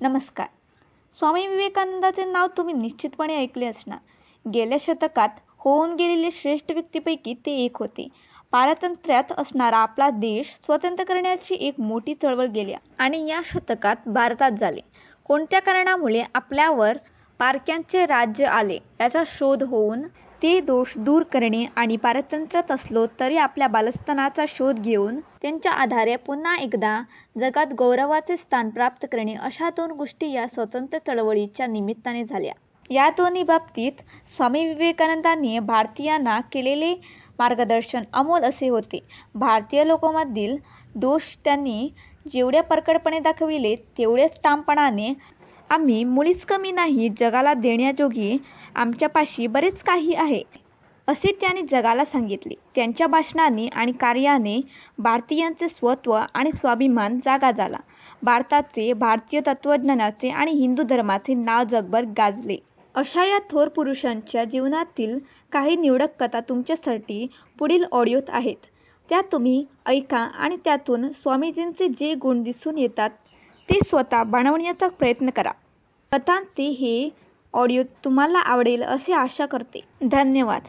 नमस्कार. स्वामी विवेकानंदाचे नाव तुम्ही निश्चितपणे ऐकले असणार. गेल्या शतकात होऊन गेलेले श्रेष्ठ व्यक्तीपैकी ते एक होते. पारतंत्र्यात असणारा आपला देश स्वतंत्र करण्याची एक मोठी चळवळ गेली आणि या शतकात भारतात झाले. कोणत्या कारणामुळे आपल्यावर पारक्यांचे राज्य आले याचा शोध होऊन ते दोष दूर करणे आणि पारतंत्र्यात असलो तरी आपल्या बालस्थानाचा शोध घेऊन त्यांच्या आधारे पुन्हा एकदा जगात गौरवाचे स्थान प्राप्त करणे अशा दोन गोष्टी या स्वतंत्र चळवळीच्या निमित्ताने झाल्या. या दोन्ही बाबतीत स्वामी विवेकानंदांनी भारतीयांना केलेले मार्गदर्शन अमोल असे होते. भारतीय लोकांमधील दोष त्यांनी जेवढ्या परकडपणे दाखविले तेवढेच ठामपणाने आम्ही मुळीच कमी नाही जगाला देण्याजोगी आमच्यापाशी बरेच काही आहे असे त्याने जगाला सांगितले. त्यांच्या भाषणाने आणि कार्याने भारतीयांचे स्वत्व आणि स्वाभिमान जागा झाला. भारताचे भारतीय तत्त्वज्ञानाचे आणि हिंदू धर्माचे नाव जगभर गाजले. अशा या थोर पुरुषांच्या जीवनातील काही निवडक कथा तुमच्यासाठी पुढील ऑडिओत आहेत. त्या तुम्ही ऐका आणि त्यातून स्वामीजींचे जे गुण दिसून येतात ते स्वतः बनवण्याचा प्रयत्न करा. कथांचे हे ऑडिओ तुम्हाला आवडेल असे आशा करते. धन्यवाद.